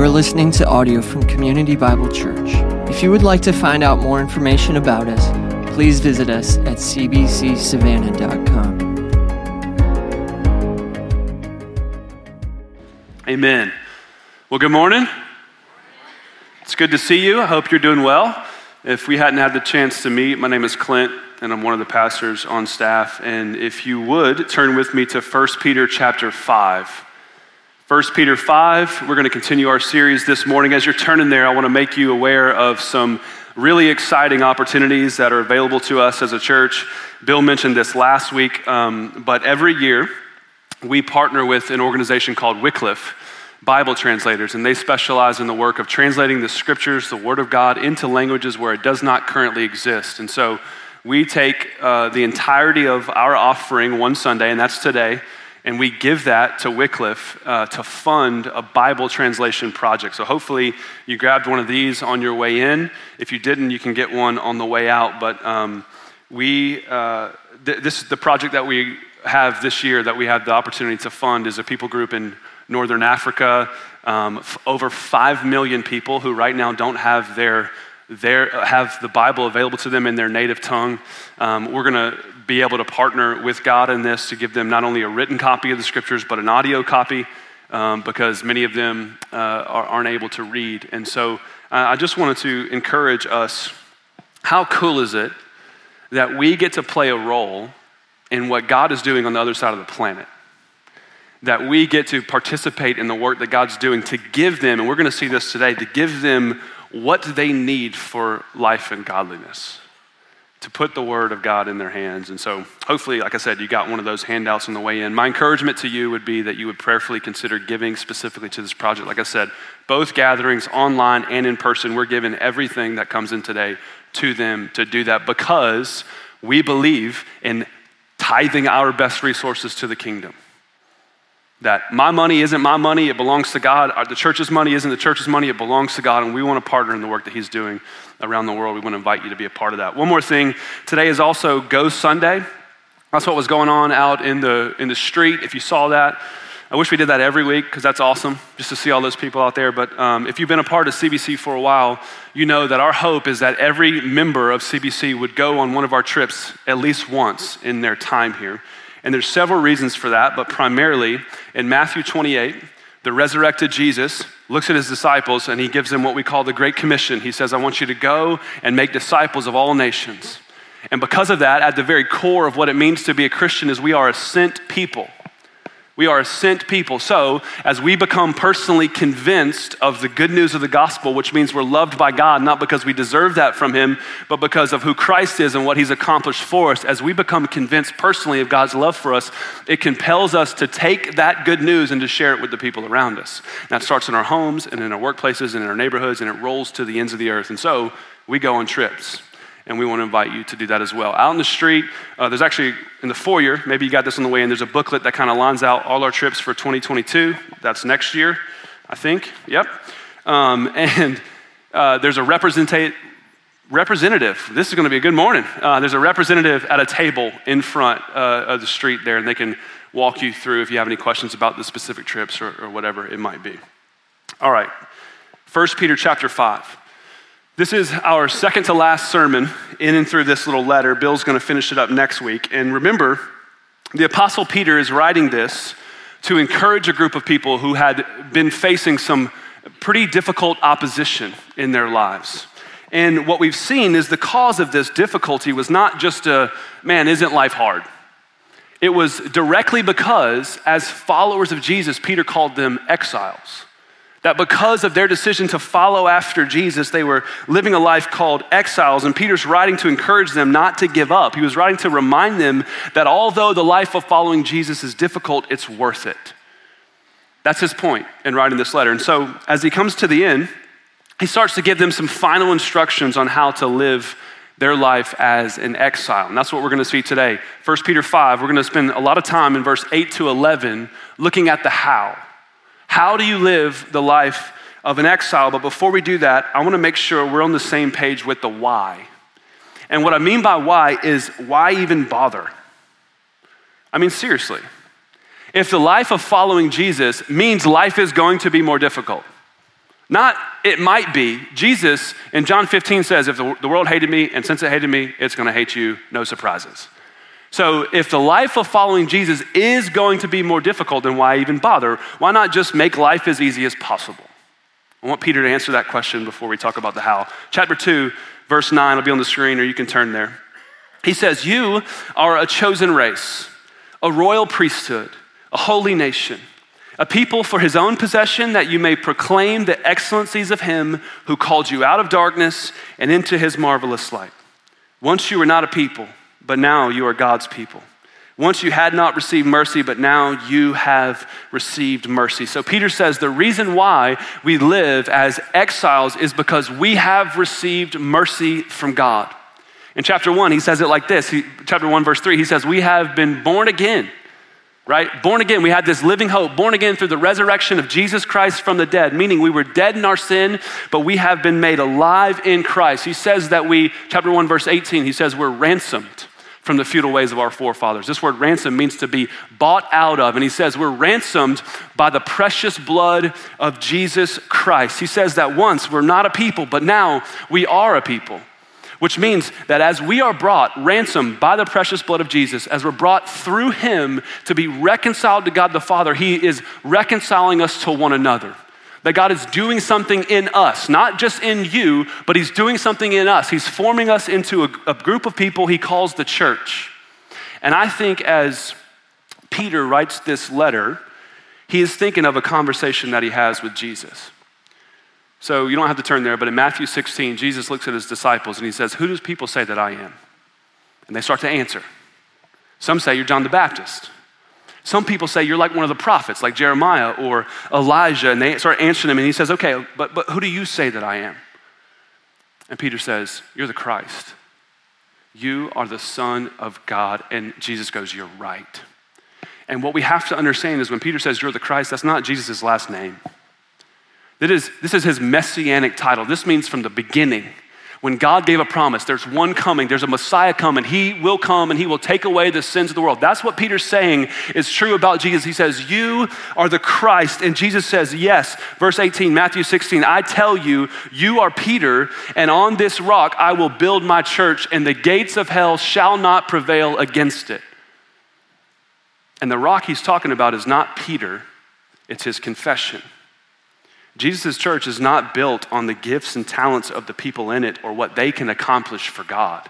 You are listening to audio from Community Bible Church. If you would like to find out more information about us, please visit us at cbcsavannah.com. Amen. Well, good morning. It's good to see you. I hope you're doing well. If we hadn't had the chance to meet, my name is Clint, and I'm one of the pastors on staff. And if you would turn with me to 1 Peter chapter 5. 1 Peter 5, we're going to continue our series this morning. As you're turning there, I want to make you aware of some really exciting opportunities that are available to us as a church. Bill mentioned this last week, um, but every year we partner with an organization called Wycliffe Bible Translators, and they specialize in the work of translating the scriptures, the Word of God, into languages where it does not currently exist. And so we take uh, the entirety of our offering one Sunday, and that's today and we give that to Wycliffe uh, to fund a Bible translation project. So hopefully you grabbed one of these on your way in. If you didn't, you can get one on the way out. But um, we, uh, th- this the project that we have this year that we have the opportunity to fund is a people group in Northern Africa. Um, f- over 5 million people who right now don't have their their, have the Bible available to them in their native tongue. Um, we're going to be able to partner with God in this to give them not only a written copy of the scriptures, but an audio copy, um, because many of them uh, are, aren't able to read. And so uh, I just wanted to encourage us how cool is it that we get to play a role in what God is doing on the other side of the planet? That we get to participate in the work that God's doing to give them, and we're going to see this today, to give them what they need for life and godliness to put the word of God in their hands. And so, hopefully, like I said, you got one of those handouts on the way in. My encouragement to you would be that you would prayerfully consider giving specifically to this project. Like I said, both gatherings, online and in person, we're giving everything that comes in today to them to do that because we believe in tithing our best resources to the kingdom. That my money isn't my money, it belongs to God. The church's money isn't the church's money, it belongs to God, and we want to partner in the work that He's doing around the world. We want to invite you to be a part of that. One more thing today is also Go Sunday. That's what was going on out in the, in the street, if you saw that. I wish we did that every week because that's awesome just to see all those people out there. But um, if you've been a part of CBC for a while, you know that our hope is that every member of CBC would go on one of our trips at least once in their time here. And there's several reasons for that, but primarily in Matthew 28, the resurrected Jesus looks at his disciples and he gives them what we call the Great Commission. He says, I want you to go and make disciples of all nations. And because of that, at the very core of what it means to be a Christian is we are a sent people. We are a sent people. So, as we become personally convinced of the good news of the gospel, which means we're loved by God, not because we deserve that from Him, but because of who Christ is and what He's accomplished for us, as we become convinced personally of God's love for us, it compels us to take that good news and to share it with the people around us. That starts in our homes and in our workplaces and in our neighborhoods, and it rolls to the ends of the earth. And so, we go on trips and we want to invite you to do that as well. Out in the street, uh, there's actually in the foyer, maybe you got this on the way in, there's a booklet that kind of lines out all our trips for 2022. That's next year, I think. Yep. Um, and uh, there's a representative. Representative, this is going to be a good morning. Uh, there's a representative at a table in front uh, of the street there, and they can walk you through if you have any questions about the specific trips or, or whatever it might be. All right, 1 Peter chapter 5. This is our second to last sermon in and through this little letter. Bill's going to finish it up next week. And remember, the Apostle Peter is writing this to encourage a group of people who had been facing some pretty difficult opposition in their lives. And what we've seen is the cause of this difficulty was not just a, man, isn't life hard? It was directly because, as followers of Jesus, Peter called them exiles. That because of their decision to follow after Jesus, they were living a life called exiles. And Peter's writing to encourage them not to give up. He was writing to remind them that although the life of following Jesus is difficult, it's worth it. That's his point in writing this letter. And so, as he comes to the end, he starts to give them some final instructions on how to live their life as an exile. And that's what we're going to see today. 1 Peter 5, we're going to spend a lot of time in verse 8 to 11 looking at the how how do you live the life of an exile? But before we do that, I want to make sure we're on the same page with the why. And what I mean by why is why even bother? I mean, seriously. If the life of following Jesus means life is going to be more difficult, Not it might be. Jesus in John 15 says, if the, world hated me, and since it hated me, it's going to hate you. No surprises. So, if the life of following Jesus is going to be more difficult, then why even bother? Why not just make life as easy as possible? I want Peter to answer that question before we talk about the how. Chapter 2, verse 9 will be on the screen, or you can turn there. He says, You are a chosen race, a royal priesthood, a holy nation, a people for his own possession, that you may proclaim the excellencies of him who called you out of darkness and into his marvelous light. Once you were not a people, but now you are God's people. Once you had not received mercy, but now you have received mercy. So Peter says the reason why we live as exiles is because we have received mercy from God. In chapter 1, he says it like this. He, chapter 1, verse 3, he says, We have been born again right? Born again, we had this living hope, born again through the resurrection of Jesus Christ from the dead, meaning we were dead in our sin, but we have been made alive in Christ. He says that we, chapter 1, verse 18, he says we're ransomed from the feudal ways of our forefathers. This word ransom means to be bought out of. And he says we're ransomed by the precious blood of Jesus Christ. He says that once we're not a people, but now we are a people which means that as we are brought ransomed by the precious blood of Jesus, as we're brought through him to be reconciled to God the Father, he is reconciling us to one another. That God is doing something in us, not just in you, but he's doing something in us. He's forming us into a, a group of people he calls the church. And I think as Peter writes this letter, he is thinking of a conversation that he has with Jesus. So you don't have to turn there, but in Matthew 16, Jesus looks at his disciples and he says, Who does people say that I am? And they start to answer. Some say you're John the Baptist. Some people say you're like one of the prophets, like Jeremiah or Elijah, and they start answering him, and he says, Okay, but, but who do you say that I am? And Peter says, You're the Christ. You are the Son of God. And Jesus goes, You're right. And what we have to understand is when Peter says, You're the Christ, that's not Jesus' last name. That is, this is his messianic title. This means from the beginning. When God gave a promise, there's one coming, there's a Messiah coming. He will come and he will take away the sins of the world. That's what Peter's saying is true about Jesus. He says, You are the Christ. And Jesus says, Yes. Verse 18, Matthew 16, I tell you, you are Peter, and on this rock I will build my church, and the gates of hell shall not prevail against it. And the rock he's talking about is not Peter, it's his confession. Jesus' church is not built on the gifts and talents of the people in it or what they can accomplish for God.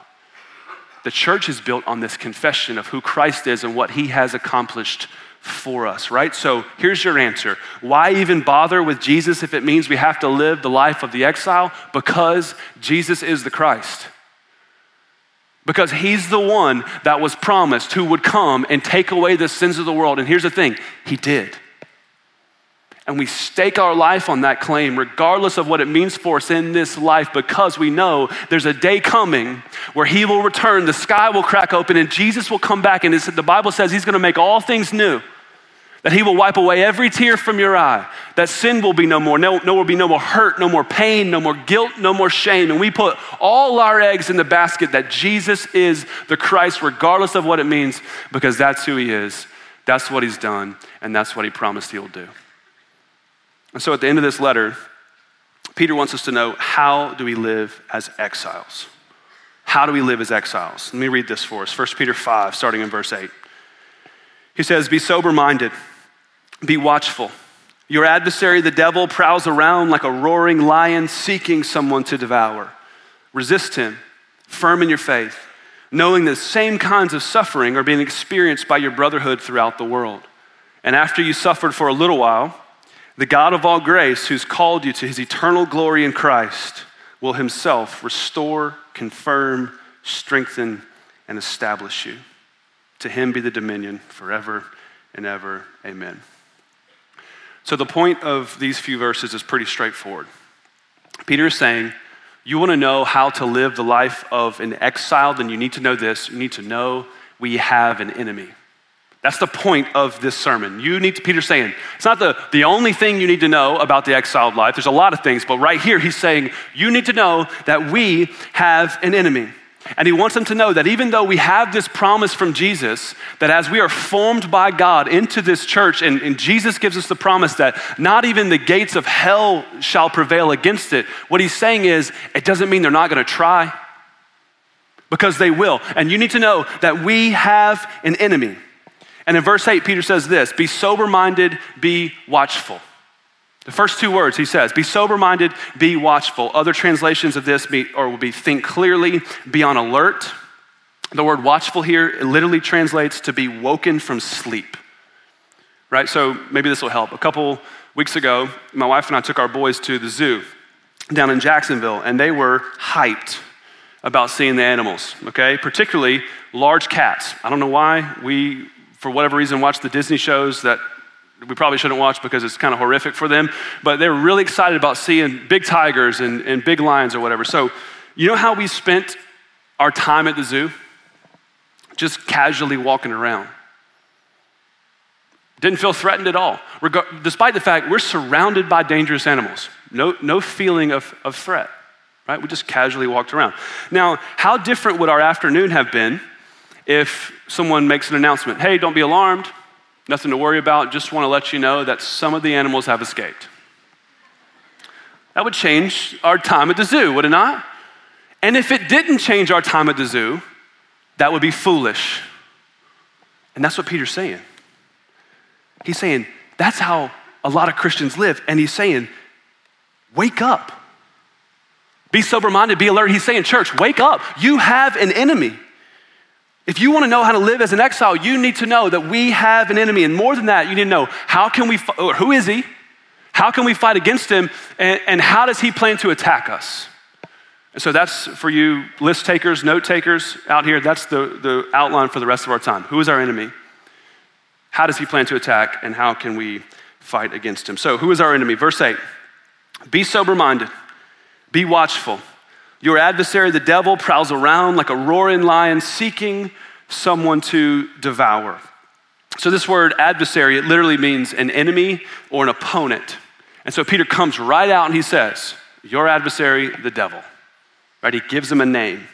The church is built on this confession of who Christ is and what he has accomplished for us, right? So here's your answer. Why even bother with Jesus if it means we have to live the life of the exile? Because Jesus is the Christ. Because he's the one that was promised who would come and take away the sins of the world. And here's the thing he did and we stake our life on that claim, regardless of what it means for us in this life, because we know there's a day coming where He will return, the sky will crack open, and Jesus will come back. And the Bible says He's to make all things new. That he will wipe away every tear from your eye. That sin will be no more. No, no will be no more hurt, no more pain, no more guilt, no more shame. And we put all our eggs in the basket that Jesus is the Christ, regardless of what it means, because that's who he is. That's what he's done, and that's what he promised he'll do. And so at the end of this letter, Peter wants us to know how do we live as exiles? How do we live as exiles? Let me read this for us 1 Peter 5, starting in verse 8. He says, Be sober minded, be watchful. Your adversary, the devil, prowls around like a roaring lion seeking someone to devour. Resist him, firm in your faith, knowing the same kinds of suffering are being experienced by your brotherhood throughout the world. And after you suffered for a little while, the God of all grace, who's called you to his eternal glory in Christ, will himself restore, confirm, strengthen, and establish you. To him be the dominion forever and ever. Amen. So, the point of these few verses is pretty straightforward. Peter is saying, You want to know how to live the life of an exile, then you need to know this. You need to know we have an enemy. That's the point of this sermon. You need to, Peter's saying, it's not the, the only thing you need to know about the exiled life. There's a lot of things, but right here he's saying, you need to know that we have an enemy. And he wants them to know that even though we have this promise from Jesus, that as we are formed by God into this church, and, and, Jesus gives us the promise that not even the gates of hell shall prevail against it, what he's saying is, it doesn't mean they're not gonna try, because they will. And you need to know that we have an enemy. And in verse 8, Peter says this be sober minded, be watchful. The first two words he says, be sober minded, be watchful. Other translations of this be, or will be think clearly, be on alert. The word watchful here literally translates to be woken from sleep. Right? So maybe this will help. A couple weeks ago, my wife and I took our boys to the zoo down in Jacksonville, and they were hyped about seeing the animals, okay? Particularly large cats. I don't know why. We, for whatever reason, watch the Disney shows that we probably shouldn't watch because it's kind of horrific for them, but they were really excited about seeing big tigers and, and big lions or whatever. So, you know how we spent our time at the zoo? Just casually walking around. Didn't feel threatened at all, Reg- despite the fact we're surrounded by dangerous animals. No, no feeling of, of threat, right? We just casually walked around. Now, how different would our afternoon have been if someone makes an announcement? Hey, don't be alarmed. Nothing to worry about. Just want to let you know that some of the animals have escaped. That would change our time at the zoo, would it not? And if it didn't change our time at the zoo, that would be foolish. And that's what Peter's saying. He's saying, that's how a lot of Christians live. And he's saying, wake up. Be sober minded, be alert. He's saying, church, wake up. You have an enemy. If you want to know how to live as an exile, you need to know that we have an enemy. And more than that, you need to know how can we, or who is he? How can we fight against him? And, and how does he plan to attack us? And so that's for you list takers, note takers out here. That's the, the outline for the rest of our time. Who is our enemy? How does he plan to attack? And how can we fight against him? So, who is our enemy? Verse 8 Be sober minded, be watchful. Your adversary, the devil, prowls around like a roaring lion seeking someone to devour. So, this word adversary, it literally means an enemy or an opponent. And so, Peter comes right out and he says, Your adversary, the devil. Right? He gives him a name.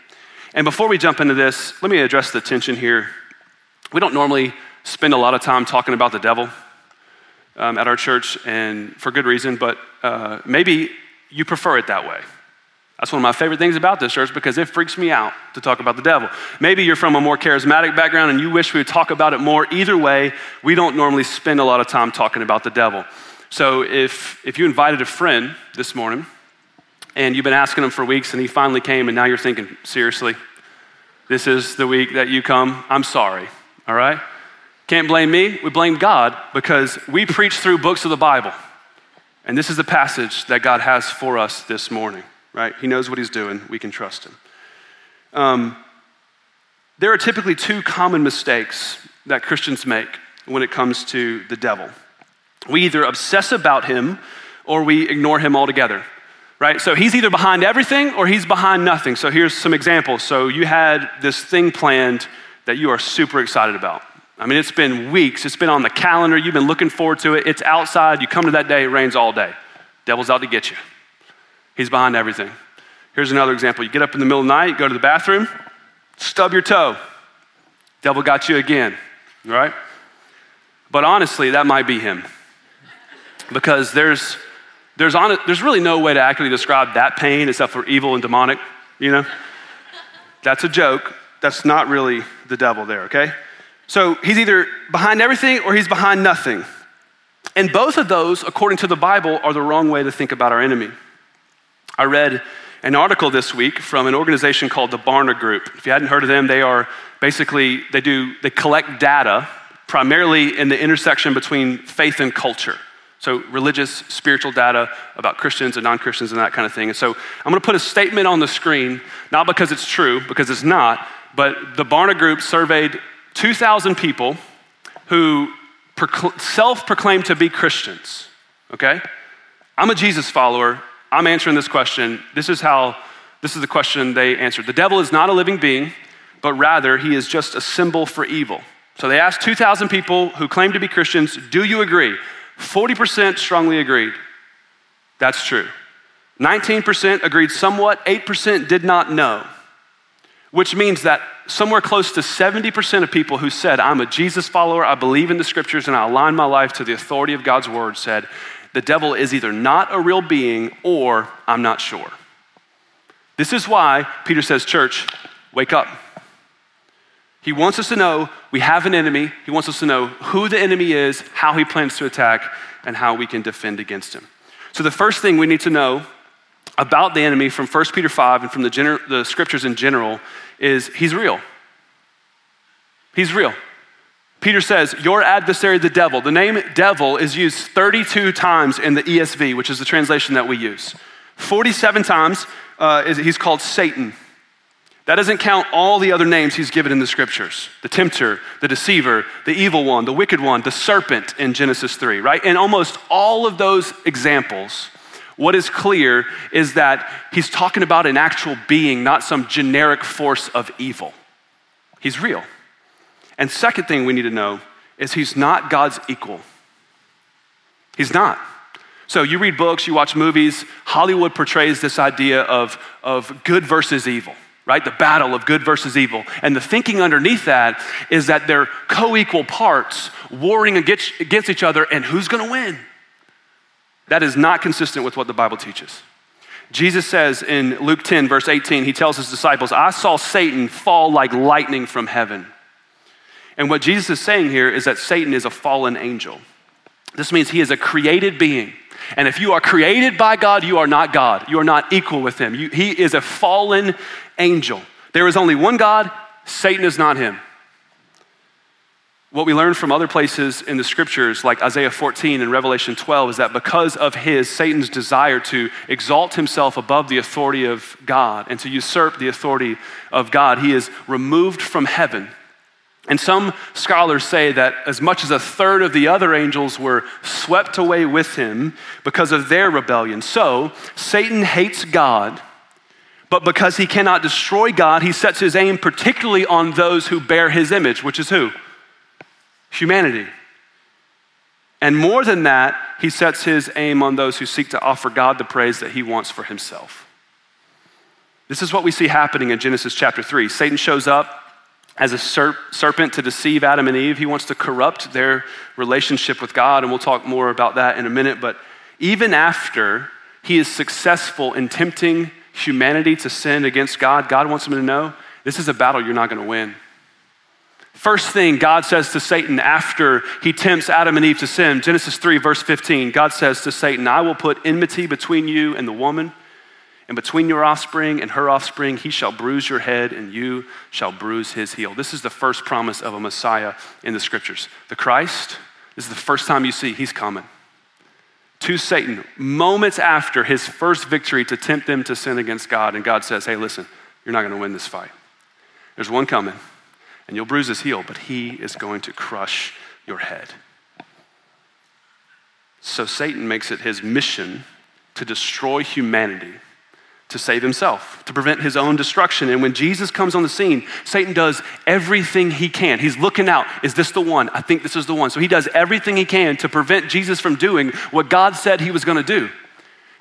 And before we jump into this, let me address the tension here. We don't normally spend a lot of time talking about the devil um, at our church, and for good reason, but uh, maybe you prefer it that way. That's one of my favorite things about this church because it freaks me out to talk about the devil. Maybe you're from a more charismatic background and you wish we would talk about it more. Either way, we don't normally spend a lot of time talking about the devil. So if, if you invited a friend this morning and you've been asking him for weeks and he finally came and now you're thinking, seriously, this is the week that you come, I'm sorry, all right? Can't blame me, we blame God because we preach through books of the Bible. And this is the passage that God has for us this morning right? He knows what he's doing. We can trust him. Um, there are typically two common mistakes that Christians make when it comes to the devil. We either obsess about him or we ignore him altogether, right? So he's either behind everything or he's behind nothing. So here's some examples. So you had this thing planned that you are super excited about. I mean, it's been weeks, it's been on the calendar, you've been looking forward to it, it's outside, you come to that day, it rains all day. Devil's out to get you. He's behind everything. Here's another example. You get up in the middle of the night, go to the bathroom, stub your toe. Devil got you again, right? But honestly, that might be him. Because there's, there's, on, there's really no way to accurately describe that pain except for evil and demonic, you know? That's a joke. That's not really the devil there, okay? So he's either behind everything or he's behind nothing. And both of those, according to the Bible, are the wrong way to think about our enemy. I read an article this week from an organization called the Barna Group. If you hadn't heard of them, they are basically, they do, they collect data primarily in the intersection between faith and culture. So, religious, spiritual data about Christians and non Christians and that kind of thing. And so, I'm going to put a statement on the screen, not because it's true, because it's not, but the Barna Group surveyed 2,000 people who self proclaimed to be Christians. Okay? I'm a Jesus follower. I'm answering this question. This is how, this is the question they answered. The devil is not a living being, but rather he is just a symbol for evil. So they asked 2,000 people who claim to be Christians, do you agree? 40% strongly agreed. That's true. 19% agreed somewhat, 8% did not know. which means that somewhere close to 70% of people who said, I'm a Jesus follower, I believe in the scriptures, and I align my life to the authority of God's word, said, the devil is either not a real being or I'm not sure. This is why Peter says, Church, wake up. He wants us to know we have an enemy. He wants us to know who the enemy is, how he plans to attack, and how we can defend against him. So, the first thing we need to know about the enemy from 1 Peter 5 and from the, gener- the scriptures in general is he's real. He's real. Peter says, Your adversary, the devil. The name devil is used 32 times in the ESV, which is the translation that we use. 47 times uh, is, he's called Satan. That doesn't count all the other names he's given in the scriptures the tempter, the deceiver, the evil one, the wicked one, the serpent in Genesis 3, right? In almost all of those examples, what is clear is that he's talking about an actual being, not some generic force of evil. He's real. And second thing we need to know is he's not God's equal. He's not. So you read books, you watch movies, Hollywood portrays this idea of, of good versus evil, right? The battle of good versus evil. And the thinking underneath that is that they're co equal parts warring against, against each other, and who's gonna win? That is not consistent with what the Bible teaches. Jesus says in Luke 10, verse 18, he tells his disciples, I saw Satan fall like lightning from heaven. And what Jesus is saying here is that Satan is a fallen angel. This means he is a created being. And if you are created by God, you are not God. You are not equal with him. You, he is a fallen angel. There is only one God, Satan is not him. What we learn from other places in the scriptures, like Isaiah 14 and Revelation 12, is that because of his, Satan's desire to exalt himself above the authority of God and to usurp the authority of God, he is removed from heaven. And some scholars say that as much as a third of the other angels were swept away with him because of their rebellion. So, Satan hates God, but because he cannot destroy God, he sets his aim particularly on those who bear his image, which is who? humanity. And more than that, he sets his aim on those who seek to offer God the praise that he wants for himself. This is what we see happening in Genesis chapter 3. Satan shows up as a serp- serpent to deceive Adam and Eve. He wants to corrupt their relationship with God, and we'll talk more about that in a minute. But even after he is successful in tempting humanity to sin against God, God wants him to know this is a battle you're not going to win. First thing God says to Satan after he tempts Adam and Eve to sin, Genesis 3, verse 15, God says to Satan, I will put enmity between you and the woman, and between your offspring and her offspring, he shall bruise your head, and you shall bruise his heel. This is the first promise of a Messiah in the scriptures. The Christ, this is the first time you see he's coming. To Satan, moments after his first victory to tempt them to sin against God, and God says, Hey, listen, you're not going to win this fight. There's one coming and you'll bruise his heel, but he is going to crush your head. So Satan makes it his mission to destroy humanity, to save himself, to prevent his own destruction. And when Jesus comes on the scene, Satan does everything he can. He's looking out. Is this the one? I think this is the one. So he does everything he can to prevent Jesus from doing what God said he was going to do.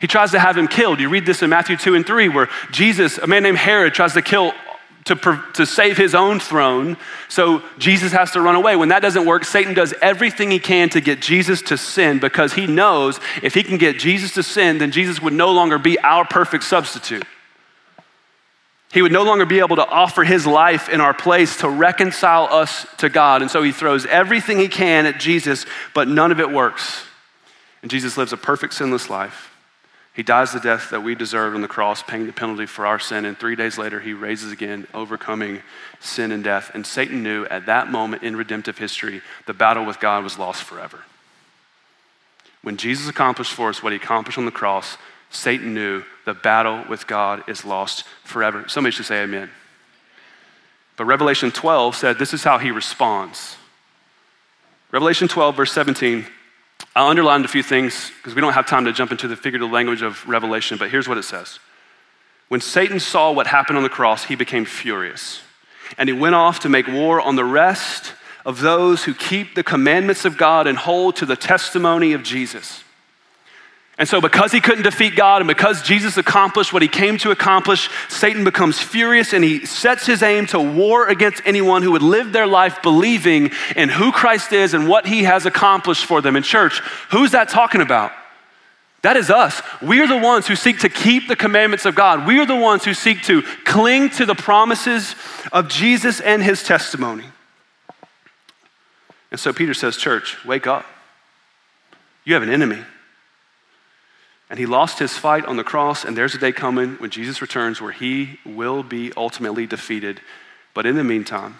He tries to have him killed. You read this in Matthew 2 and 3, where Jesus, a man named Herod, tries to kill to, to save his own throne. So Jesus has to run away. When that doesn't work, Satan does everything he can to get Jesus to sin because he knows if he can get Jesus to sin, then Jesus would no longer be our perfect substitute. He would no longer be able to offer his life in our place to reconcile us to God. And so he throws everything he can at Jesus, but none of it works. And Jesus lives a perfect, sinless life. He dies the death that we deserved on the cross, paying the penalty for our sin. And three days later, he raises again, overcoming sin and death. And Satan knew at that moment in redemptive history, the battle with God was lost forever. When Jesus accomplished for us what he accomplished on the cross, Satan knew the battle with God is lost forever. Somebody should say amen. But Revelation 12 said this is how he responds. Revelation 12, verse 17 I underlined a few things because we don't have time to jump into the figurative language of Revelation, but here's what it says. When Satan saw what happened on the cross, he became furious. And he went off to make war on the rest of those who keep the commandments of God and hold to the testimony of Jesus. And so, because he couldn't defeat God and because Jesus accomplished what he came to accomplish, Satan becomes furious and he sets his aim to war against anyone who would live their life believing in who Christ is and what he has accomplished for them. In church, who's that talking about? That is us. We are the ones who seek to keep the commandments of God. We are the ones who seek to cling to the promises of Jesus and his testimony. And so Peter says, Church, wake up. You have an enemy. And he lost his fight on the cross, and there's a day coming when Jesus returns where he will be ultimately defeated. But in the meantime,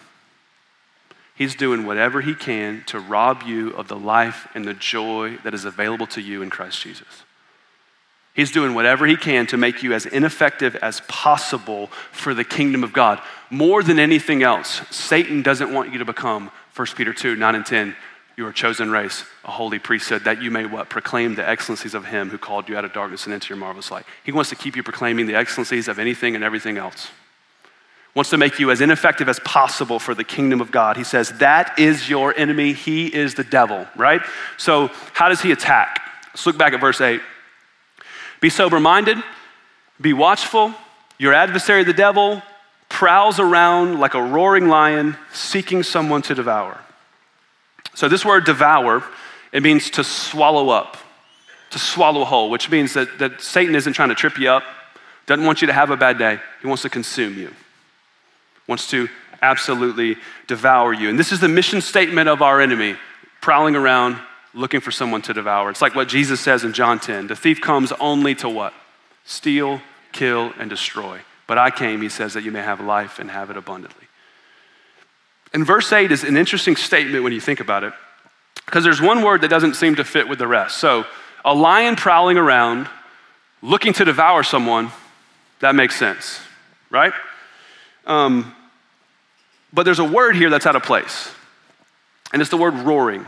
he's doing whatever he can to rob you of the life and the joy that is available to you in Christ Jesus. He's doing whatever he can to make you as ineffective as possible for the kingdom of God. More than anything else, Satan doesn't want you to become 1 Peter 2 9 and 10 you are a chosen race, a holy priesthood, that you may what? Proclaim the excellencies of him who called you out of darkness and into your marvelous light. He wants to keep you proclaiming the excellencies of anything and everything else. Wants to make you as ineffective as possible for the kingdom of God. He says, that is your enemy. He is the devil, right? So, how does he attack? Let's look back at verse 8. Be sober minded, be watchful. Your adversary, the devil, prowls around like a roaring lion seeking someone to devour. So, this word devour, it means to swallow up, to swallow whole, which means that, that Satan isn't trying to trip you up, doesn't want you to have a bad day. He wants to consume you, wants to absolutely devour you. And this is the mission statement of our enemy prowling around looking for someone to devour. It's like what Jesus says in John 10 the thief comes only to what? Steal, kill, and destroy. But I came, he says, that you may have life and have it abundantly. And verse 8 is an interesting statement when you think about it, because there's one word that doesn't seem to fit with the rest. So, a lion prowling around, looking to devour someone, that makes sense, right? Um, but there's a word here that's out of place, and it's the word roaring.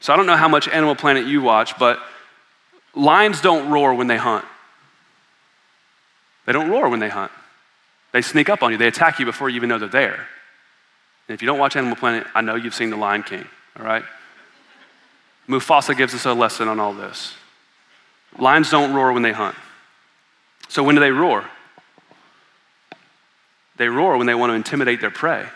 So, I don't know how much Animal Planet you watch, but lions don't roar when they hunt. They don't roar when they hunt. They sneak up on you, they attack you before you even know they're there. And if you don't watch Animal Planet, I know you've seen The Lion King, all right? Mufasa gives us a lesson on all this. Lions don't roar when they hunt. So when do they roar? They roar when they want to intimidate their prey.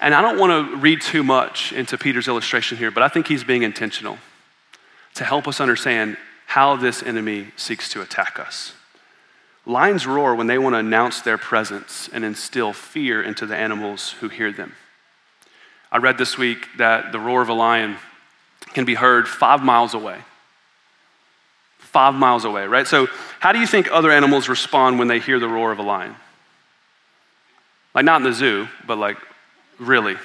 And I don't want to read too much into Peter's illustration here, but I think he's being intentional to help us understand how this enemy seeks to attack us. Lions roar when they want to announce their presence and instill fear into the animals who hear them. I read this week that the roar of a lion can be heard five miles away. Five miles away, right? So, how do you think other animals respond when they hear the roar of a lion? Like, not in the zoo, but like, really.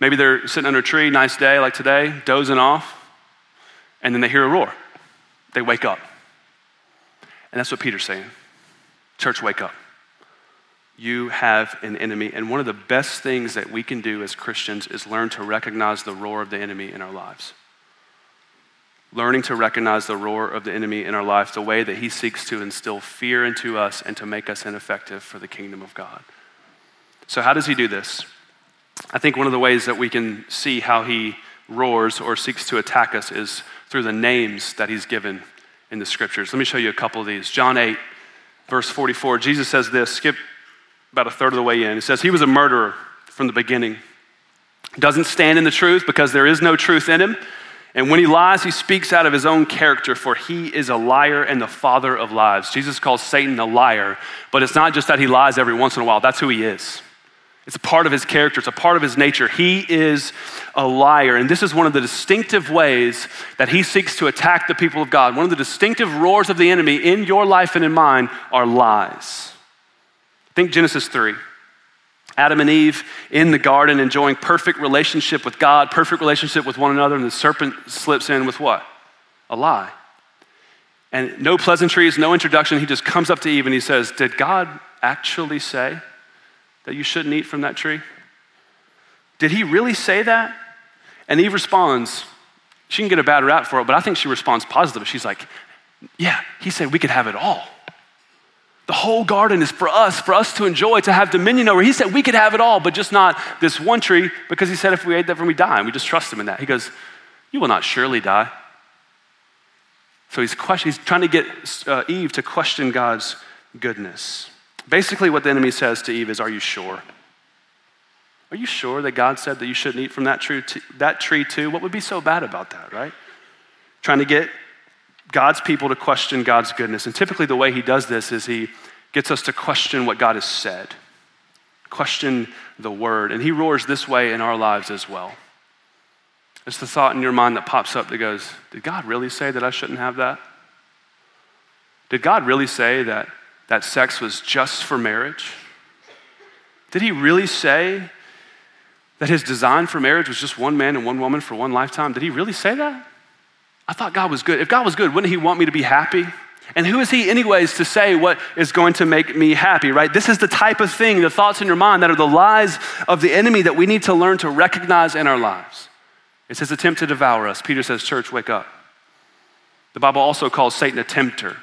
Maybe they're sitting under a tree, nice day like today, dozing off, and then they hear a roar. They wake up. And that's what Peter's saying. Church, wake up. You have an enemy. And one of the best things that we can do as Christians is learn to recognize the roar of the enemy in our lives. Learning to recognize the roar of the enemy in our lives, the way that he seeks to instill fear into us and to make us ineffective for the kingdom of God. So, how does he do this? I think one of the ways that we can see how he roars or seeks to attack us is through the names that he's given in the scriptures. Let me show you a couple of these. John 8, verse 44, Jesus says this, skip about a third of the way in. He says, He was a murderer from the beginning. Doesn't stand in the truth because there is no truth in him. And when he lies, he speaks out of his own character, for he is a liar and the father of lies. Jesus calls Satan a liar, but it's not just that he lies every once in a while, that's who he is. It's a part of his character, it's a part of his nature. He is a liar. And this is one of the distinctive ways that he seeks to attack the people of God. One of the distinctive roars of the enemy in your life and in mine are lies. Think Genesis 3. Adam and Eve in the garden enjoying perfect relationship with God, perfect relationship with one another, and the serpent slips in with what? A lie. And no pleasantries, no introduction. He just comes up to Eve and he says, Did God actually say? That you shouldn't eat from that tree? Did he really say that? And Eve responds, she can get a bad rap for it, but I think she responds positive. She's like, Yeah, he said we could have it all. The whole garden is for us, for us to enjoy, to have dominion over. He said we could have it all, but just not this one tree, because he said if we ate that from we die, and we just trust him in that. He goes, You will not surely die. So he's, question, he's trying to get uh, Eve to question God's goodness. Basically, what the enemy says to Eve is, Are you sure? Are you sure that God said that you shouldn't eat from that tree, that tree too? What would be so bad about that, right? Trying to get God's people to question God's goodness. And typically, the way he does this is he gets us to question what God has said, question the word. And he roars this way in our lives as well. It's the thought in your mind that pops up that goes, Did God really say that I shouldn't have that? Did God really say that, that sex was just for marriage? Did he really say that his design for marriage was just one man and one woman for one lifetime? Did he really say that? I thought God was good. If God was good, wouldn't he want me to be happy? And who is he, anyways, to say what is going to make me happy, right? This is the type of thing, the thoughts in your mind that are the lies of the enemy that we need to learn to recognize in our lives. It's his attempt to devour us. Peter says, Church, wake up. The Bible also calls Satan a tempter,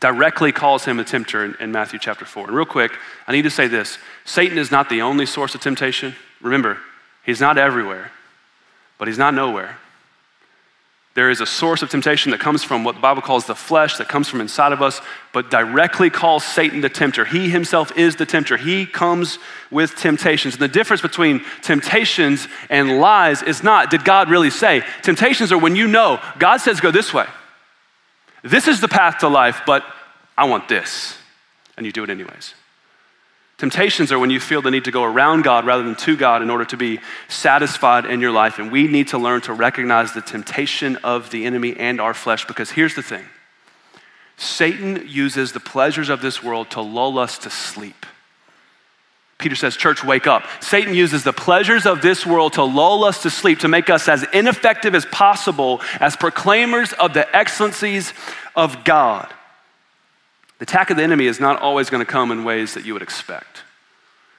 directly calls him a tempter in, in Matthew chapter 4. And real quick, I need to say this Satan is not the only source of temptation. Remember, he's not everywhere, but he's not nowhere. There is a source of temptation that comes from what the Bible calls the flesh, that comes from inside of us, but directly calls Satan the tempter. He himself is the tempter. He comes with temptations. And the difference between temptations and lies is not, did God really say? Temptations are when you know God says go this way. This is the path to life, but I want this. And you do it anyways. Temptations are when you feel the need to go around God rather than to God in order to be satisfied in your life. And we need to learn to recognize the temptation of the enemy and our flesh because here's the thing Satan uses the pleasures of this world to lull us to sleep. Peter says, Church, wake up. Satan uses the pleasures of this world to lull us to sleep, to make us as ineffective as possible as proclaimers of the excellencies of God. The attack of the enemy is not always going to come in ways that you would expect.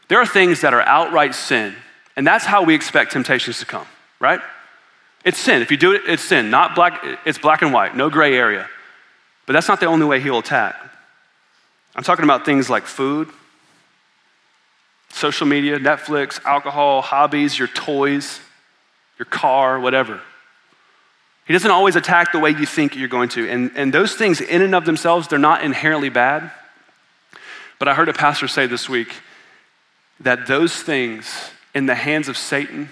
There are things that are outright sin, and that's how we expect temptations to come, right? It's sin. If you do it, it's sin. Not black, it's black and white, no gray area. But that's not the only way he'll attack. I'm talking about things like food, social media, Netflix, alcohol, hobbies, your toys, your car, whatever. He doesn't always attack the way you think you're going to. And, and those things, in and of themselves, they're not inherently bad. But I heard a pastor say this week that those things in the hands of Satan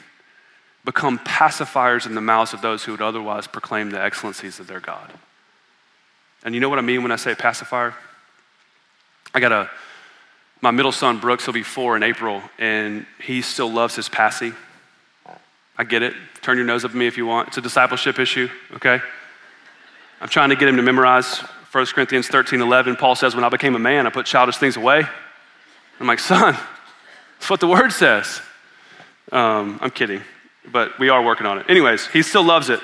become pacifiers in the mouths of those who would otherwise proclaim the excellencies of their God. And you know what I mean when I say pacifier? I got a, my middle son, Brooks, he'll be four in April, and he still loves his passy. I get it. Turn your nose up at me if you want. It's a discipleship issue, okay? I'm trying to get him to memorize 1 Corinthians 13 11. Paul says, When I became a man, I put childish things away. I'm like, Son, that's what the word says. Um, I'm kidding, but we are working on it. Anyways, he still loves it.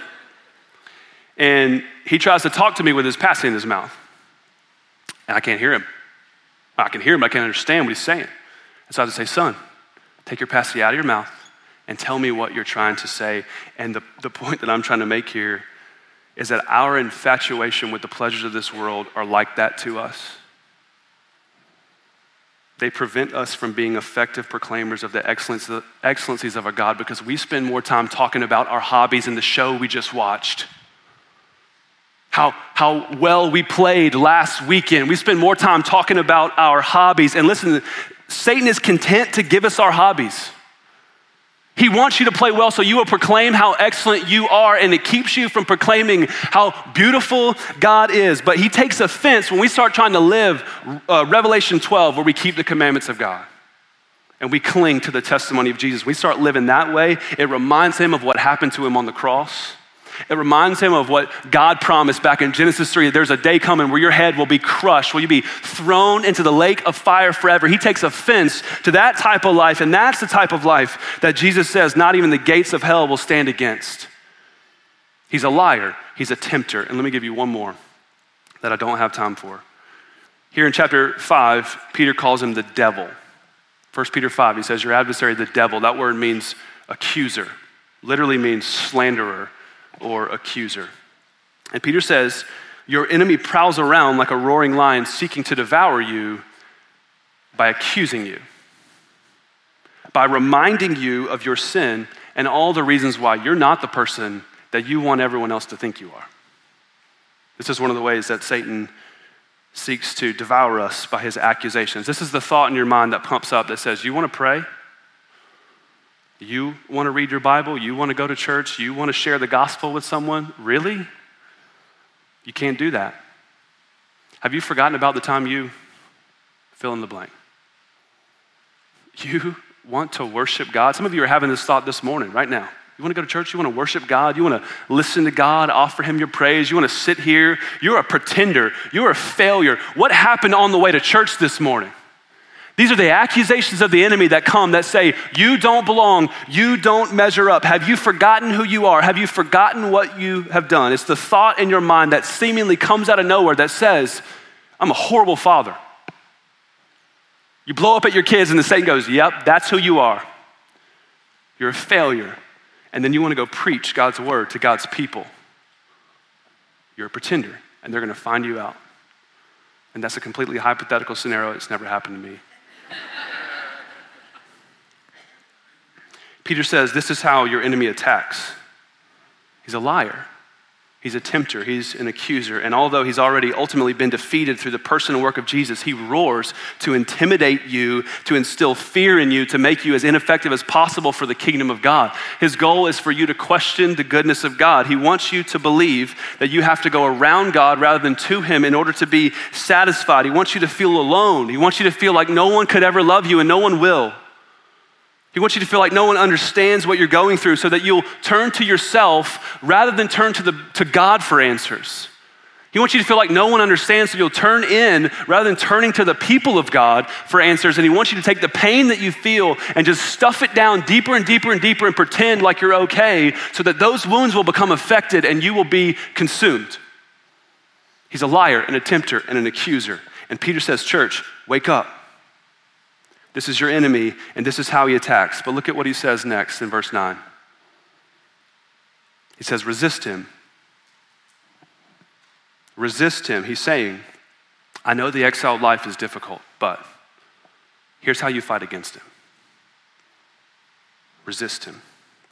And he tries to talk to me with his passy in his mouth. And I can't hear him. I can hear him, I can't understand what he's saying. And so I to say, Son, take your passy out of your mouth and tell me what you're trying to say. And the, the point that I'm trying to make here is that our infatuation with the pleasures of this world are like that to us. They prevent us from being effective proclaimers of the excellencies of our God because we spend more time talking about our hobbies and the show we just watched. How, how well we played last weekend. We spend more time talking about our hobbies. And listen, Satan is content to give us our hobbies. He wants you to play well so you will proclaim how excellent you are, and it keeps you from proclaiming how beautiful God is. But he takes offense when we start trying to live uh, Revelation 12, where we keep the commandments of God and we cling to the testimony of Jesus. We start living that way, it reminds him of what happened to him on the cross. It reminds him of what God promised back in Genesis 3 there's a day coming where your head will be crushed, will you be thrown into the lake of fire forever. He takes offense to that type of life, and that's the type of life that Jesus says not even the gates of hell will stand against. He's a liar, he's a tempter. And let me give you one more that I don't have time for. Here in chapter 5, Peter calls him the devil. 1 Peter 5, he says, Your adversary, the devil. That word means accuser, literally means slanderer or accuser. And Peter says, Your enemy prowls around like a roaring lion seeking to devour you by accusing you, by reminding you of your sin and all the reasons why you're not the person that you want everyone else to think you are. This is one of the ways that Satan seeks to devour us by his accusations. This is the thought in your mind that pumps up that says, You want to pray? You want to read your Bible? You want to go to church? You want to share the gospel with someone? Really? You can't do that. Have you forgotten about the time you fill in the blank? You want to worship God? Some of you are having this thought this morning, right now. You want to go to church? You want to worship God? You want to listen to God, offer Him your praise? You want to sit here? You're a pretender. You're a failure. What happened on the way to church this morning? These are the accusations of the enemy that come that say, You don't belong. You don't measure up. Have you forgotten who you are? Have you forgotten what you have done? It's the thought in your mind that seemingly comes out of nowhere that says, I'm a horrible father. You blow up at your kids, and the Satan goes, Yep, that's who you are. You're a failure and then you want to go preach God's word to God's people, you're a pretender, and they're going to find you out. And that's a completely hypothetical scenario. It's never happened to me. Peter says this is how your enemy attacks. He's a liar. He's a tempter, he's an accuser. And although he's already ultimately been defeated through the person and work of Jesus, he roars to intimidate you, to instill fear in you, to make you as ineffective as possible for the kingdom of God. His goal is for you to question the goodness of God. He wants you to believe that you have to go around God rather than to him in order to be satisfied. He wants you to feel alone. He wants you to feel like no one could ever love you and no one will. He wants you to feel like no one understands what you're going through so that you'll turn to yourself rather than turn to, the, to God for answers. He wants you to feel like no one understands, so you'll turn in rather than turning to the people of God for answers. And He wants you to take the pain that you feel and just stuff it down deeper and deeper and deeper and pretend like you're okay so that those wounds will become affected and you will be consumed. He's a liar, an tempter, and an accuser. And Peter says, Church, wake up. This is your enemy, and this is how he attacks. But look at what he says next in verse 9. He says, Resist him. Resist him. He's saying, I know the exiled life is difficult, but here's how you fight against him resist him.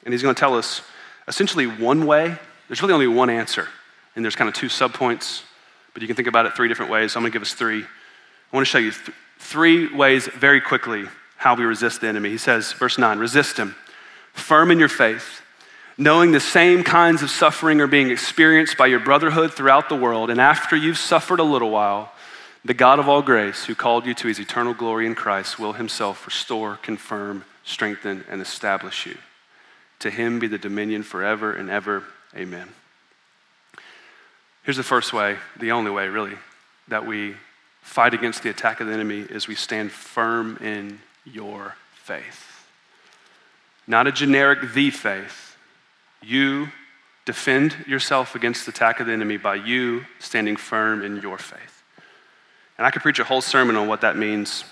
And he's going to tell us essentially one way. There's really only one answer, and there's kind of two subpoints, but you can think about it three different ways. I'm going to give us three. I want to show you three ways very quickly how we resist the enemy. He says, verse 9, resist him, firm in your faith, knowing the same kinds of suffering are being experienced by your brotherhood throughout the world. And after you've suffered a little while, the God of all grace, who called you to his eternal glory in Christ, will himself restore, confirm, strengthen, and establish you. To him be the dominion forever and ever. Amen. Here's the first way, the only way, really, that we fight against the attack of the enemy is we stand firm in your faith. Not a generic the faith. You defend yourself against the attack of the enemy by you standing firm in your faith. And I could preach a whole sermon on what that means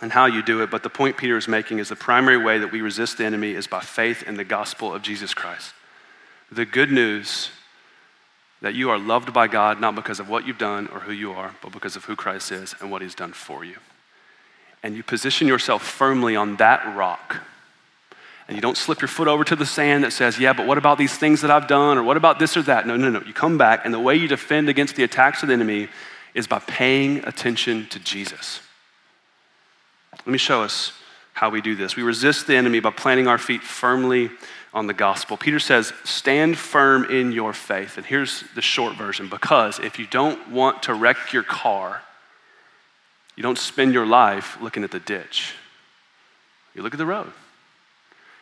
and how you do it, but the point Peter is making is the primary way that we resist the enemy is by faith in the gospel of Jesus Christ. The good news that you are loved by God not because of what you've done or who you are, but because of who Christ is and what he's done for you. And you position yourself firmly on that rock. And you don't slip your foot over to the sand that says, yeah, but what about these things that I've done? Or what about this or that? No, no, no. You come back, and the way you defend against the attacks of the enemy is by paying attention to Jesus. Let me show us how we do this. We resist the enemy by planting our feet firmly on the gospel. Peter says, Stand firm in your faith. And here's the short version because if you don't want to wreck your car, you don't spend your life looking at the ditch, you look at the road.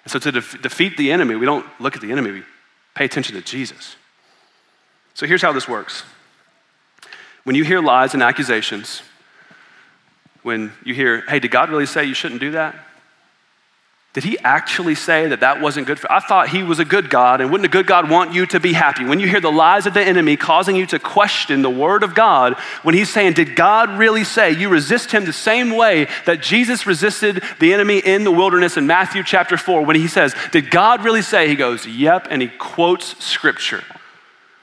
And so to de- defeat the enemy, we don't look at the enemy, we pay attention to Jesus. So here's how this works when you hear lies and accusations, when you hear, hey, did God really say you shouldn't do that? Did he actually say that that wasn't good for? I thought he was a good God, and wouldn't a good God want you to be happy? When you hear the lies of the enemy causing you to question the word of God, when he's saying, Did God really say? You resist him the same way that Jesus resisted the enemy in the wilderness in Matthew chapter 4. When he says, Did God really say? He goes, Yep, and he quotes scripture.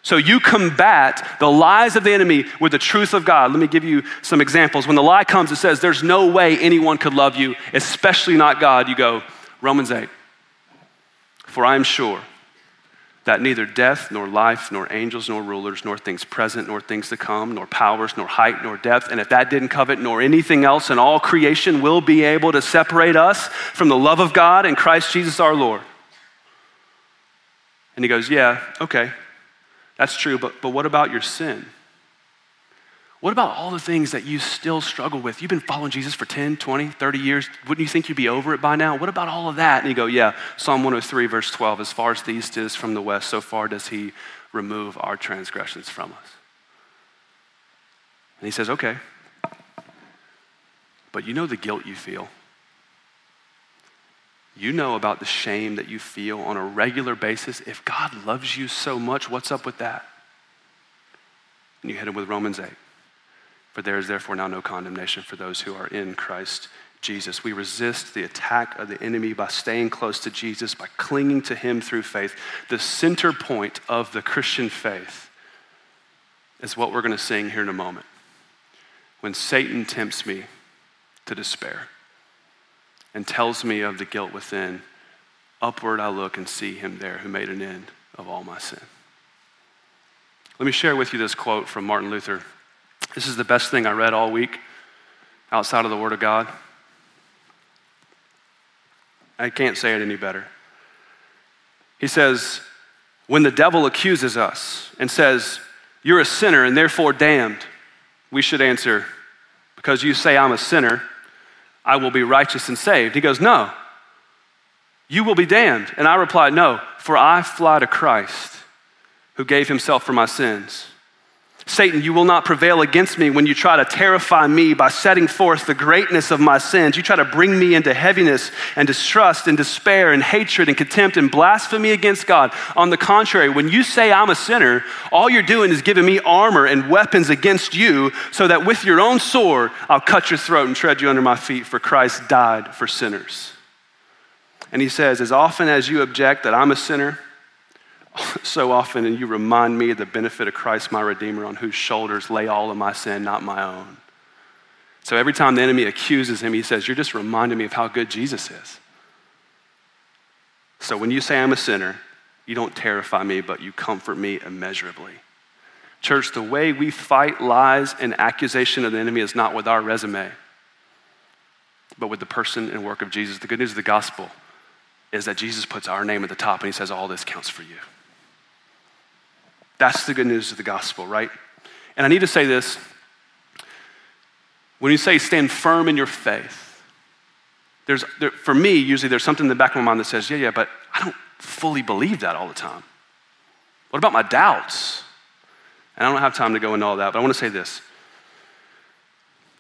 So you combat the lies of the enemy with the truth of God. Let me give you some examples. When the lie comes, it says, There's no way anyone could love you, especially not God. You go, Romans 8. For I am sure that neither death, nor life, nor angels, nor rulers, nor things present, nor things to come, nor powers, nor height, nor depth, and if that didn't covet, nor anything else in all creation will be able to separate us from the love of God in Christ Jesus our Lord. And he goes, Yeah, okay, that's true, but, but what about your sin? What about all the things that you still struggle with? You've been following Jesus for 10, 20, 30 years. Wouldn't you think you'd be over it by now? What about all of that? And you go, yeah, Psalm 103, verse 12, as far as the east is from the west, so far does he remove our transgressions from us. And he says, okay, but you know the guilt you feel. You know about the shame that you feel on a regular basis. If God loves you so much, what's up with that? And you hit him with Romans 8. For there is therefore now no condemnation for those who are in Christ Jesus. We resist the attack of the enemy by staying close to Jesus, by clinging to him through faith. The center point of the Christian faith is what we're going to sing here in a moment. When Satan tempts me to despair and tells me of the guilt within, upward I look and see him there who made an end of all my sin. Let me share with you this quote from Martin Luther. This is the best thing I read all week outside of the Word of God. I can't say it any better. He says, When the devil accuses us and says, You're a sinner and therefore damned, we should answer, Because you say I'm a sinner, I will be righteous and saved. He goes, No, you will be damned. And I replied, No, for I fly to Christ who gave himself for my sins. Satan, you will not prevail against me when you try to terrify me by setting forth the greatness of my sins. You try to bring me into heaviness and distrust and despair and hatred and contempt and blasphemy against God. On the contrary, when you say I'm a sinner, all you're doing is giving me armor and weapons against you so that with your own sword, I'll cut your throat and tread you under my feet, for Christ died for sinners. And he says, As often as you object that I'm a sinner, so often, and you remind me of the benefit of Christ, my Redeemer, on whose shoulders lay all of my sin, not my own. So every time the enemy accuses him, he says, You're just reminding me of how good Jesus is. So when you say I'm a sinner, you don't terrify me, but you comfort me immeasurably. Church, the way we fight lies and accusation of the enemy is not with our resume, but with the person and work of Jesus. The good news of the gospel is that Jesus puts our name at the top and he says, All this counts for you. That's the good news of the gospel, right? And I need to say this. When you say stand firm in your faith, there's, there, for me, usually there's something in the back of my mind that says, yeah, yeah, but I don't fully believe that all the time. What about my doubts? And I don't have time to go into all that, but I want to say this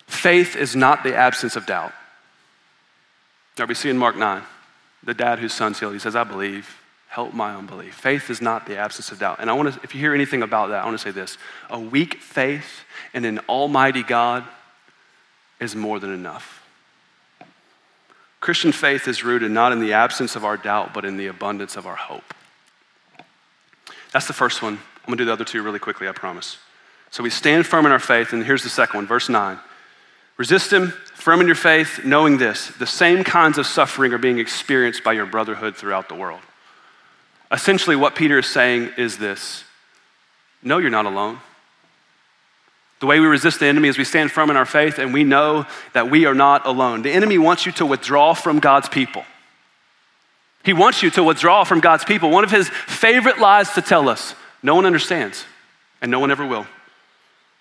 faith is not the absence of doubt. Now, we see in Mark 9, the dad whose son's healed, he says, I believe help my unbelief. Faith is not the absence of doubt. And I want to, if you hear anything about that, I want to say this a weak faith in an almighty God is more than enough. Christian faith is rooted not in the absence of our doubt, but in the abundance of our hope. That's the first one. I'm going to do the other two really quickly, I promise. So we stand firm in our faith, and here's the second one, verse 9. Resist him, firm in your faith, knowing this the same kinds of suffering are being experienced by your brotherhood throughout the world. Essentially, what Peter is saying is this No, you're not alone. The way we resist the enemy is we stand firm in our faith and we know that we are not alone. The enemy wants you to withdraw from God's people. He wants you to withdraw from God's people. One of his favorite lies to tell us no one understands, and no one ever will.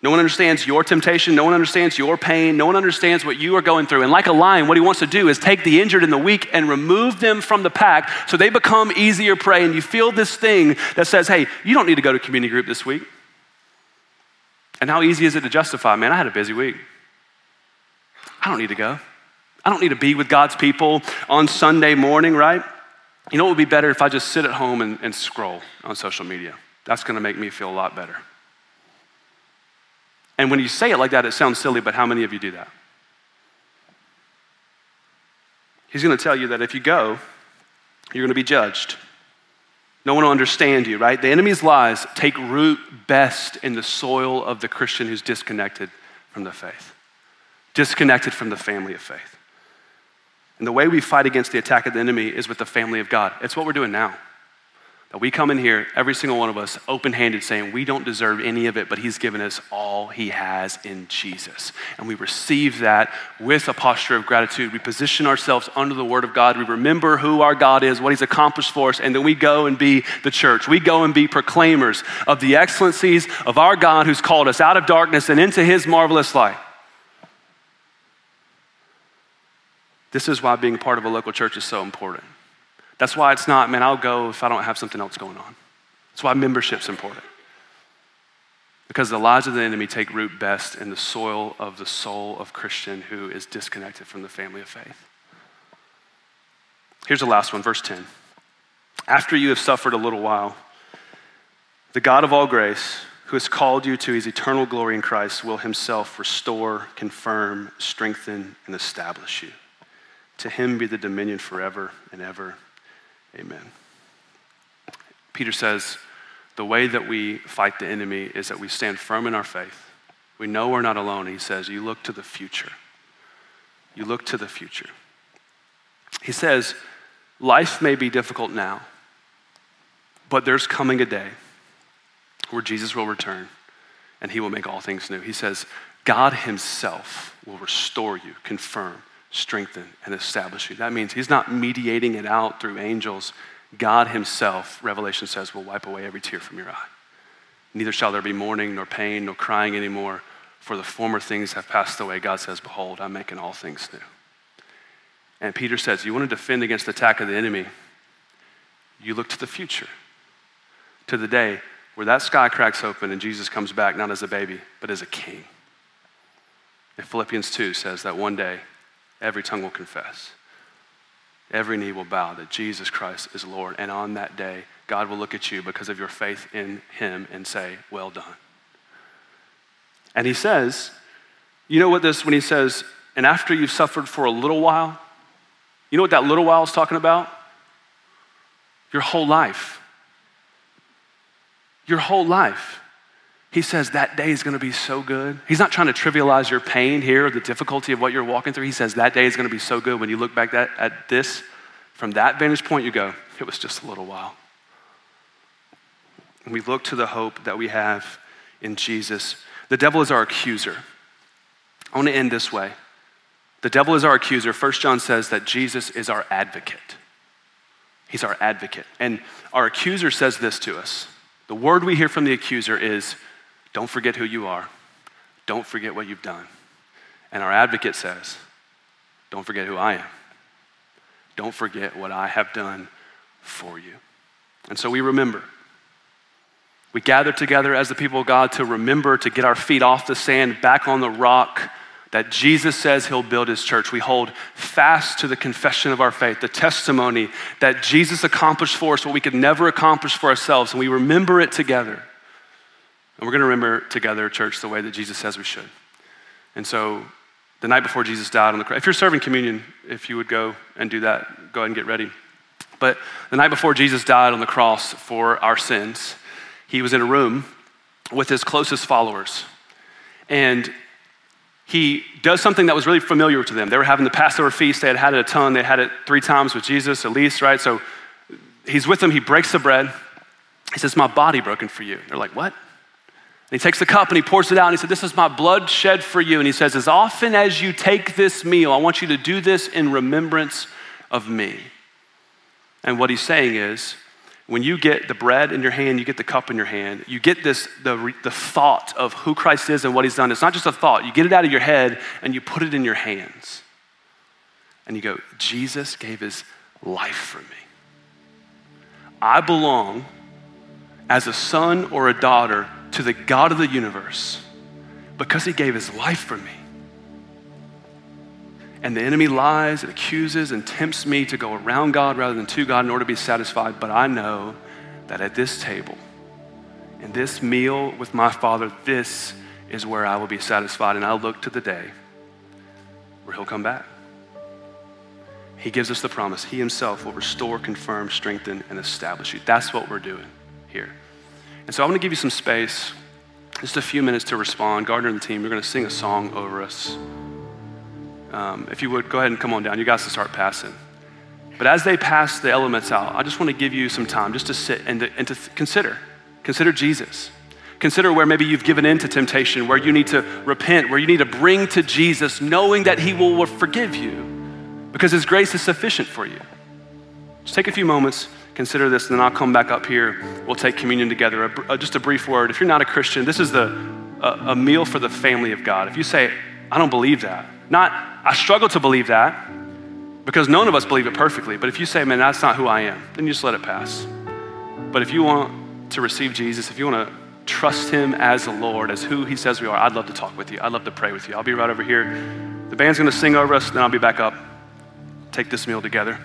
No one understands your temptation. No one understands your pain. No one understands what you are going through. And like a lion, what he wants to do is take the injured and the weak and remove them from the pack so they become easier prey. And you feel this thing that says, hey, you don't need to go to community group this week. And how easy is it to justify, man, I had a busy week. I don't need to go. I don't need to be with God's people on Sunday morning, right? You know what would be better if I just sit at home and, and scroll on social media? That's going to make me feel a lot better. And when you say it like that, it sounds silly, but how many of you do that? He's going to tell you that if you go, you're going to be judged. No one will understand you, right? The enemy's lies take root best in the soil of the Christian who's disconnected from the faith, disconnected from the family of faith. And the way we fight against the attack of the enemy is with the family of God. It's what we're doing now. That we come in here, every single one of us, open handed, saying we don't deserve any of it, but He's given us all He has in Jesus. And we receive that with a posture of gratitude. We position ourselves under the Word of God. We remember who our God is, what He's accomplished for us, and then we go and be the church. We go and be proclaimers of the excellencies of our God who's called us out of darkness and into His marvelous light. This is why being part of a local church is so important. That's why it's not, man, I'll go if I don't have something else going on. That's why membership's important. Because the lies of the enemy take root best in the soil of the soul of Christian who is disconnected from the family of faith. Here's the last one, verse 10. After you have suffered a little while, the God of all grace, who has called you to his eternal glory in Christ, will himself restore, confirm, strengthen, and establish you. To him be the dominion forever and ever. Amen. Peter says, the way that we fight the enemy is that we stand firm in our faith. We know we're not alone. He says, You look to the future. You look to the future. He says, Life may be difficult now, but there's coming a day where Jesus will return and he will make all things new. He says, God himself will restore you, confirm, strengthen, and establish you. That means he's not mediating it out through angels. God himself, Revelation says, will wipe away every tear from your eye. Neither shall there be mourning, nor pain, nor crying anymore, for the former things have passed away. God says, Behold, I'm making all things new. And Peter says, You want to defend against the attack of the enemy? You look to the future, to the day where that sky cracks open and Jesus comes back, not as a baby, but as a king. And Philippians 2 says that one day every tongue will confess. Every knee will bow that Jesus Christ is Lord. And on that day, God will look at you because of your faith in Him and say, Well done. And He says, You know what this, when He says, and after you've suffered for a little while, you know what that little while is talking about? Your whole life. Your whole life. He says that day is going to be so good. He's not trying to trivialize your pain here or the difficulty of what you're walking through. He says that day is going to be so good. When you look back at, at this from that vantage point, you go, it was just a little while. And we look to the hope that we have in Jesus. The devil is our accuser. I want to end this way. The devil is our accuser. First John says that Jesus is our advocate. He's our advocate. And our accuser says this to us. The word we hear from the accuser is don't forget who you are. Don't forget what you've done. And our advocate says, Don't forget who I am. Don't forget what I have done for you. And so we remember. We gather together as the people of God to remember, to get our feet off the sand, back on the rock that Jesus says he'll build his church. We hold fast to the confession of our faith, the testimony that Jesus accomplished for us what we could never accomplish for ourselves, and we remember it together. And we're going to remember together, church, the way that Jesus says we should. And so, the night before Jesus died on the cross, if you're serving communion, if you would go and do that, go ahead and get ready. But the night before Jesus died on the cross for our sins, he was in a room with his closest followers. And he does something that was really familiar to them. They were having the Passover feast, they had had it a ton, they had it three times with Jesus at least, right? So he's with them, he breaks the bread. He says, My body broken for you. They're like, What? He takes the cup and he pours it out and he said, This is my blood shed for you. And he says, As often as you take this meal, I want you to do this in remembrance of me. And what he's saying is, when you get the bread in your hand, you get the cup in your hand, you get this, the, the thought of who Christ is and what he's done. It's not just a thought. You get it out of your head and you put it in your hands. And you go, Jesus gave his life for me. I belong as a son or a daughter to the God of the universe because he gave his life for me. And the enemy lies and accuses and tempts me to go around God rather than to God in order to be satisfied. But I know that at this table, in this meal with my Father, this is where I will be satisfied. And I look to the day where he'll come back. He gives us the promise. He himself will restore, confirm, strengthen, and establish you. That's what we're doing here. And so I'm going to give you some space, just a few minutes to respond. Gardner and the team, you're going to sing a song over us. Um, if you would, go ahead and come on down. You guys can start passing. But as they pass the elements out, I just want to give you some time just to sit and to, and to th- consider. Consider Jesus. Consider where maybe you've given in to temptation, where you need to repent, where you need to bring to Jesus, knowing that He will forgive you because His grace is sufficient for you. Just take a few moments, consider this, and then I'll come back up here. We'll take communion together. A, uh, just a brief word. If you're not a Christian, this is the, a, a meal for the family of God. If you say, I don't believe that, not, I struggle to believe that, because none of us believe it perfectly. But if you say, man, that's not who I am, then you just let it pass. But if you want to receive Jesus, if you want to trust him as the Lord, as who he says we are, I'd love to talk with you. I'd love to pray with you. I'll be right over here. The band's going to sing over us, then I'll be back up. Take this meal together.